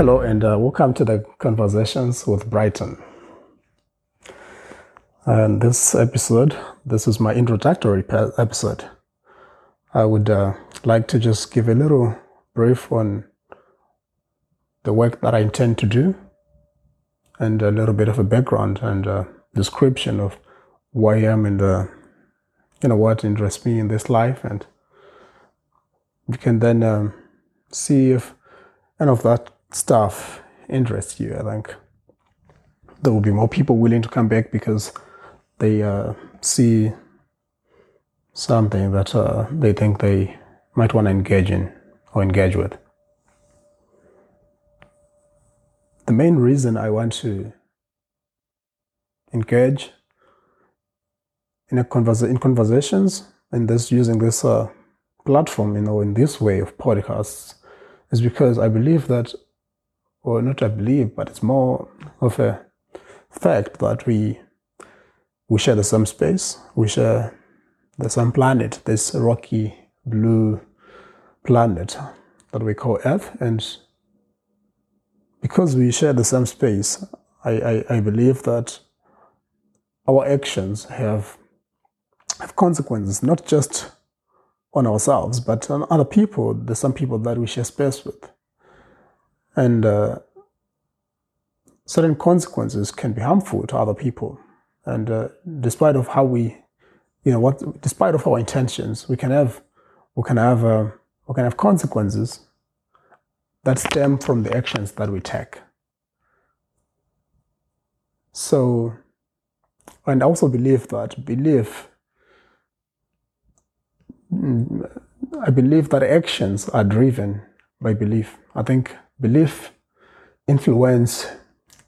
Hello, and uh, welcome to the Conversations with Brighton. And this episode, this is my introductory episode. I would uh, like to just give a little brief on the work that I intend to do and a little bit of a background and uh, description of who I am and uh, you know what interests me in this life and you can then um, see if any of that stuff interests you. I think there will be more people willing to come back because they uh, see something that uh, they think they might want to engage in or engage with. The main reason I want to engage in a conversa- in conversations and this using this uh, platform, you know, in this way of podcasts, is because I believe that, or not I believe, but it's more of a fact that we we share the same space, we share the same planet, this rocky blue planet that we call Earth, and because we share the same space, I, I, I believe that our actions have have consequences, not just on ourselves, but on other people. There's some people that we share space with, and uh, certain consequences can be harmful to other people. And uh, despite of how we, you know, what, despite of our intentions, we can have, we can have, uh, we can have consequences that stem from the actions that we take. So, and I also believe that belief I believe that actions are driven by belief. I think belief influence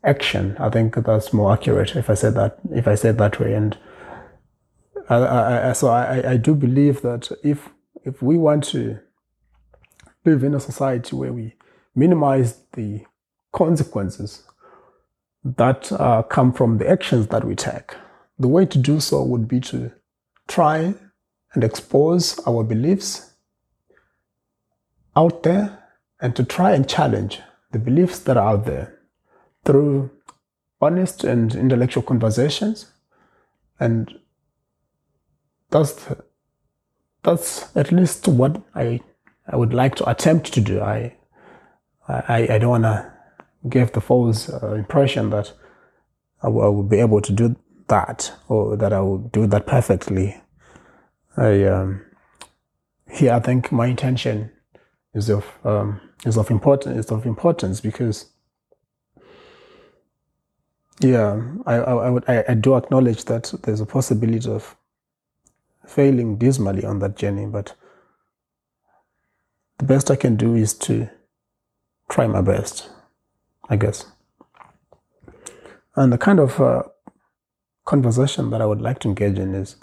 action. I think that's more accurate if I said that if I said that way. And I, I, so I, I do believe that if if we want to live in a society where we minimize the consequences that uh, come from the actions that we take, the way to do so would be to try and expose our beliefs out there and to try and challenge the beliefs that are out there through honest and intellectual conversations and that's that's at least what I I would like to attempt to do. I I, I don't want to give the false uh, impression that I will, will be able to do that or that I will do that perfectly. I um, here I think my intention is of um, is of important is of importance because yeah I I, I would I, I do acknowledge that there's a possibility of failing dismally on that journey, but the best I can do is to try my best, I guess. And the kind of uh, conversation that I would like to engage in is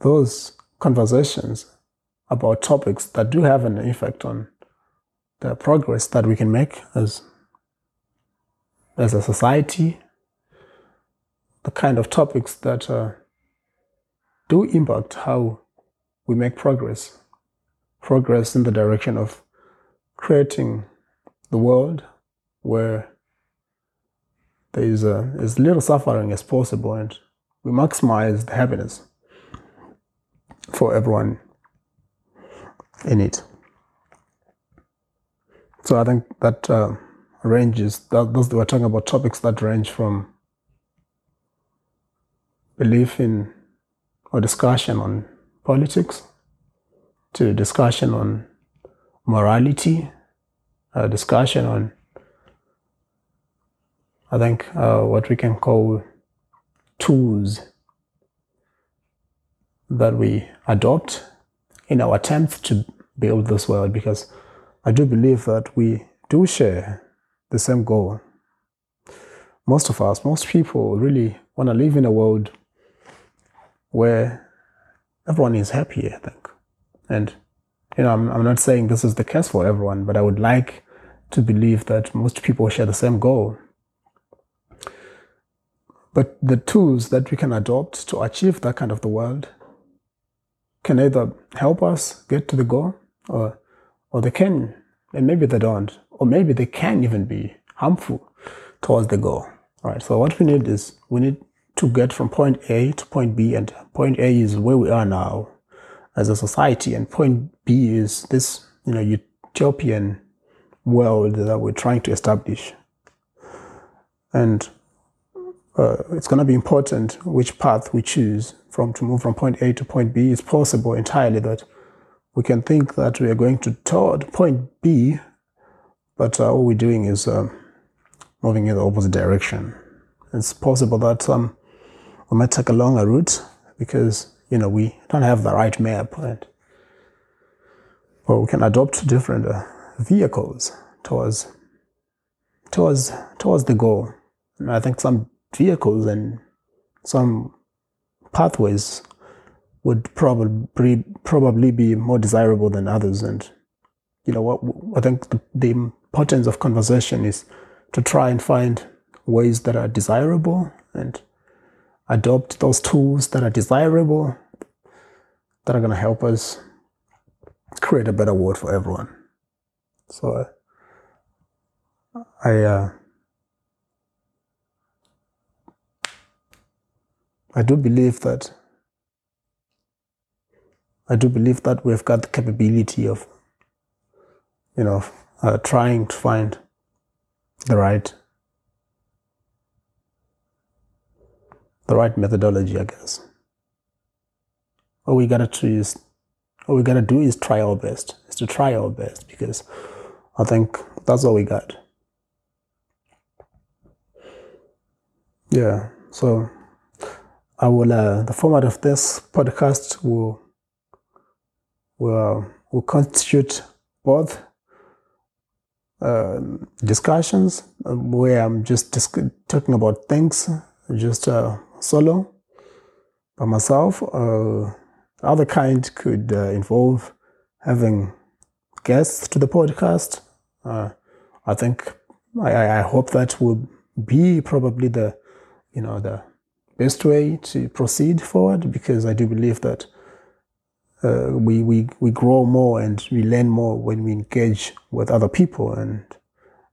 those conversations about topics that do have an effect on the progress that we can make as as a society, the kind of topics that uh, do impact how we make progress, progress in the direction of creating the world where there is a, as little suffering as possible and we maximize the happiness for everyone in it. So I think that uh, ranges, that, those we're talking about topics that range from belief in or discussion on politics to discussion on morality, a discussion on, I think, uh, what we can call tools that we adopt in our attempt to build this world because I do believe that we do share the same goal. Most of us, most people really want to live in a world where everyone is happy, I think. And, you know, I'm, I'm not saying this is the case for everyone, but I would like to believe that most people share the same goal. But the tools that we can adopt to achieve that kind of the world can either help us get to the goal or or they can and maybe they don't or maybe they can even be harmful towards the goal. Right. So what we need is we need to get from point A to point B, and point A is where we are now as a society, and point B is this you know utopian world that we're trying to establish. And uh, it's going to be important which path we choose from to move from point A to point B. It's possible entirely that we can think that we are going to toward point B, but uh, all we're doing is uh, moving in the opposite direction. It's possible that um, we might take a longer route because you know we don't have the right map, and or we can adopt different uh, vehicles towards towards towards the goal. And I think some vehicles and some pathways would probably probably be more desirable than others. And you know what I think the, the importance of conversation is to try and find ways that are desirable and adopt those tools that are desirable that are going to help us create a better world for everyone. So I uh, I do believe that I do believe that we've got the capability of you know uh, trying to find the right the right methodology, I guess. All we gotta do is all we gotta do is try our best. Is to try our best because I think that's all we got. Yeah, so I will. Uh, the format of this podcast will will will constitute both uh, discussions where I'm just talking about things just uh, solo by myself. Uh, other kind could uh, involve having guests to the podcast. Uh, I think I, I hope that will be probably the you know the best way to proceed forward because I do believe that uh, we, we we grow more and we learn more when we engage with other people and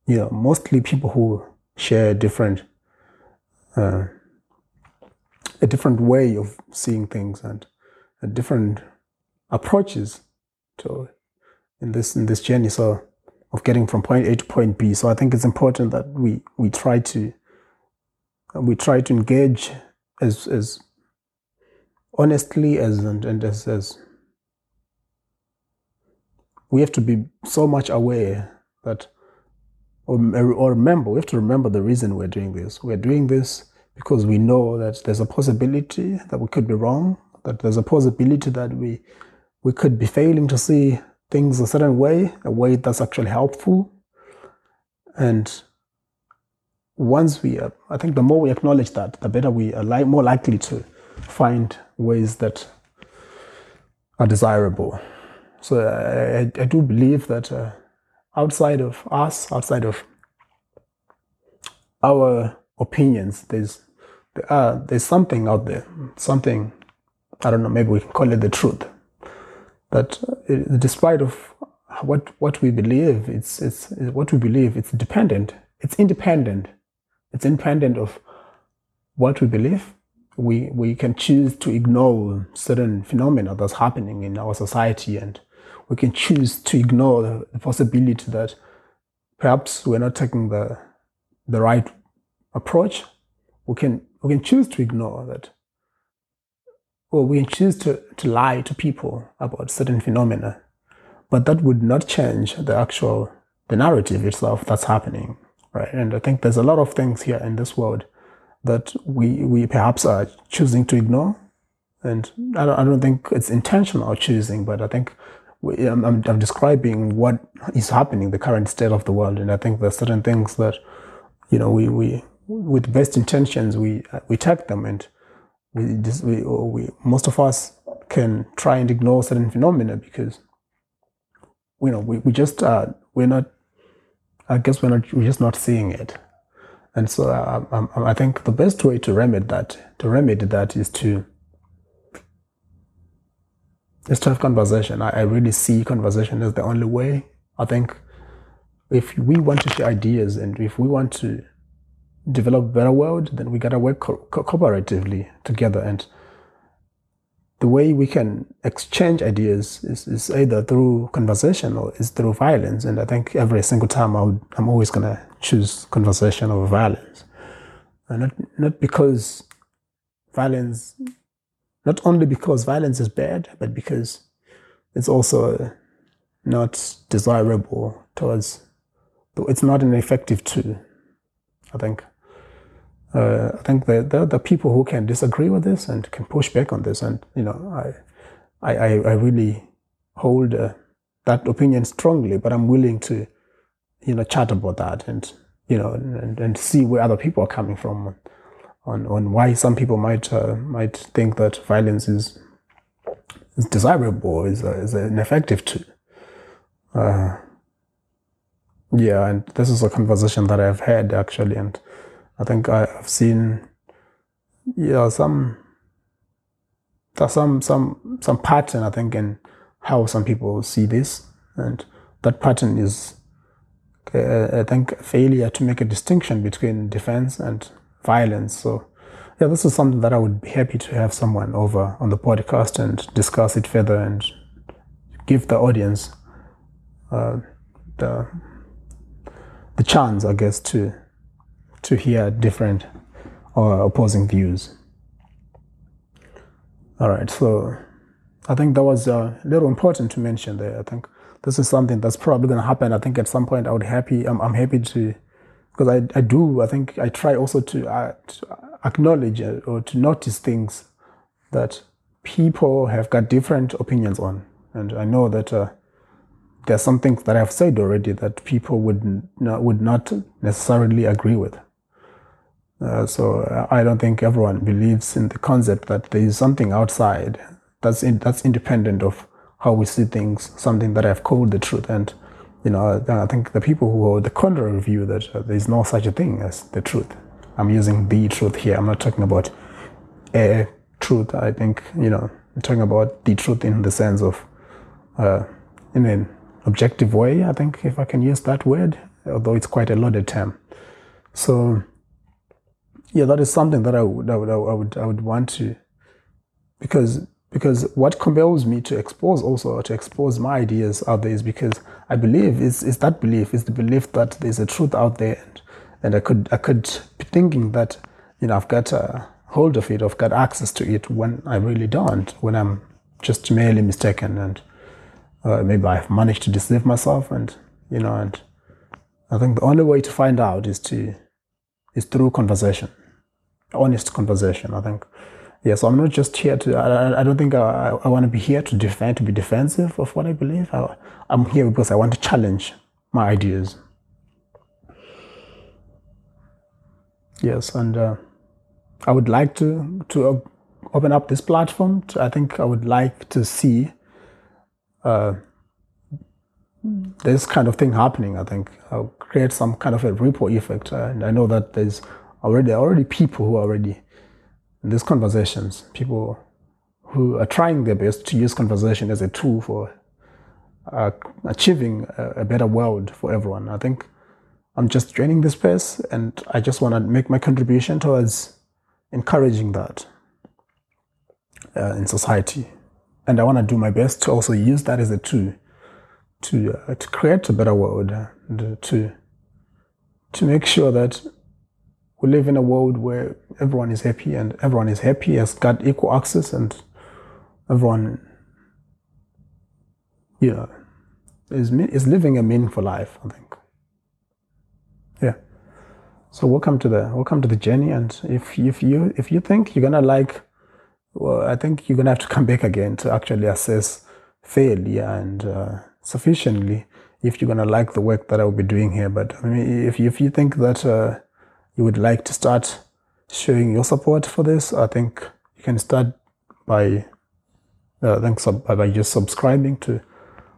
you know mostly people who share different uh, a different way of seeing things and a different approaches to in this in this journey so of getting from point A to point B. So I think it's important that we we try to we try to engage as as honestly as and, and as as we have to be so much aware that or, or remember we have to remember the reason we're doing this we're doing this because we know that there's a possibility that we could be wrong that there's a possibility that we we could be failing to see things a certain way a way that's actually helpful and once we, uh, I think the more we acknowledge that, the better we are li- more likely to find ways that are desirable. So I, I do believe that uh, outside of us, outside of our opinions, there's uh, there's something out there, something I don't know, maybe we can call it the truth. That uh, despite of what what we believe, it's it's what we believe. It's dependent. It's independent it's independent of what we believe. We, we can choose to ignore certain phenomena that's happening in our society and we can choose to ignore the, possibility that perhaps we're not taking the, the right approach. We can, we can choose to ignore that. Or we can choose to, to lie to people about certain phenomena. But that would not change the actual, the narrative itself that's happening right? And I think there's a lot of things here in this world that we we perhaps are choosing to ignore, and I don't, I don't think it's intentional choosing, but I think I'm, I'm, I'm describing what is happening, the current state of the world, and I think there are certain things that you know we we with best intentions we we take them and we just we, we most of us can try and ignore certain phenomena because you know we, we just uh, we're not I guess we're not we're just not seeing it. And so uh, I, um, I, um, I think the best way to remedy that to remedy that is to is to have conversation. I, I really see conversation as the only way. I think if we want to share ideas and if we want to develop a better world, then we gotta work co- cooperatively together. And the way we can exchange ideas is, is either through conversation or is through violence. And I think every single time I would, I'm always gonna choose conversation over violence, and not not because violence, not only because violence is bad, but because it's also not desirable towards. It's not an effective tool. I think. Uh, I think there, there are the people who can disagree with this and can push back on this, and you know, I, I, I really hold uh, that opinion strongly. But I'm willing to, you know, chat about that and you know, and, and see where other people are coming from on, on why some people might uh, might think that violence is is desirable, is, a, is an effective tool. Uh, yeah, and this is a conversation that I've had actually, and I think I've seen, yeah, some some some some pattern I think in how some people see this, and that pattern is, uh, I think, failure to make a distinction between defense and violence. So, yeah, this is something that I would be happy to have someone over on the podcast and discuss it further and give the audience uh, the the chance, I guess, to to hear different or opposing views. All right, so I think that was a little important to mention there. I think this is something that's probably going to happen. I think at some point I would happy. I'm, I'm happy to because I, I do. I think I try also to, uh, to acknowledge uh, or to notice things that people have got different opinions on, and I know that. Uh, there's some things that I've said already that people would not, would not necessarily agree with. Uh, so I don't think everyone believes in the concept that there is something outside that's in, that's independent of how we see things, something that I've called the truth. And you know, I think the people who hold the contrary view that uh, there is no such a thing as the truth. I'm using the truth here. I'm not talking about a truth. I think you know, I'm talking about the truth in the sense of uh, in an objective way. I think if I can use that word, although it's quite a loaded term. So yeah, that is something that I would I would I would I would want to because because what compels me to expose also to expose my ideas out there is because I believe is is that belief is the belief that there's a truth out there. And, and I could I could be thinking that you know I've got a hold of it I've got access to it when I really don't when I'm just merely mistaken and uh, maybe I've managed to deceive myself and you know and I think the only way to find out is to is through conversation honest conversation I think yeah, so I'm not just here to. I, I don't think I, I want to be here to defend, to be defensive of what I believe. I, I'm here because I want to challenge my ideas. Yes, and uh, I would like to to open up this platform. To, I think I would like to see uh, this kind of thing happening. I think I'll create some kind of a ripple effect, and I know that there's already already people who are already these conversations, people who are trying their best to use conversation as a tool for uh, achieving a, a, better world for everyone. I think I'm just joining this space and I just want to make my contribution towards encouraging that uh, in society. And I want to do my best to also use that as a tool to, uh, to create a better world, and to, to make sure that we live in a world where everyone is happy and everyone is happy, has got equal access, and everyone, you know, is, is living a meaningful life, I think. Yeah. So welcome to the welcome to the journey, and if if you if you think you're gonna like, well, I think you're gonna have to come back again to actually assess fairly and uh, sufficiently if you're gonna like the work that I will be doing here. But I mean, if if you think that uh, you would like to start showing your support for this, I think you can start by uh, sub- by just subscribing to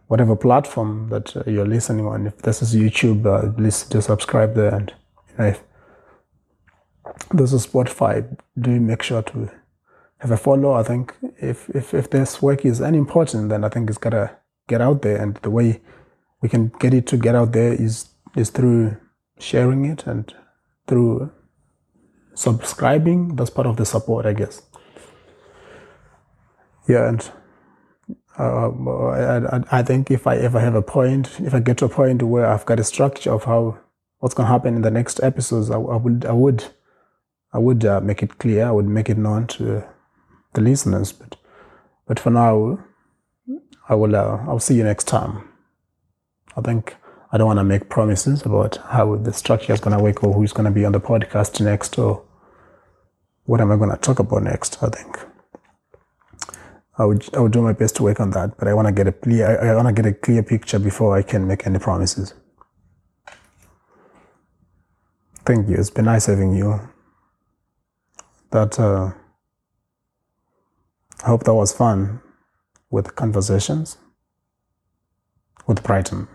whatever platform that uh, you're listening on. If this is YouTube, uh, please just subscribe there. And you know, if this is Spotify, do make sure to have a follow. I think if, if, if this work is any important, then I think it's gotta get out there. And the way we can get it to get out there is is through sharing it and through subscribing. That's part of the support, I guess. Yeah, and uh, I, I think if I ever have a point, if I get to a point where I've got a structure of how what's going to happen in the next episodes, I, I would I would I would uh, make it clear. I would make it known to the listeners. But but for now, I will uh, I'll see you next time. I think I don't want to make promises about how the structure is going to work or who's going to be on the podcast next or what am I going to talk about next. I think. I would I would do my best to work on that, but I want to get a clear I, I want to get a clear picture before I can make any promises. Thank you. It's been nice having you. That uh, I hope that was fun with conversations with Brighton.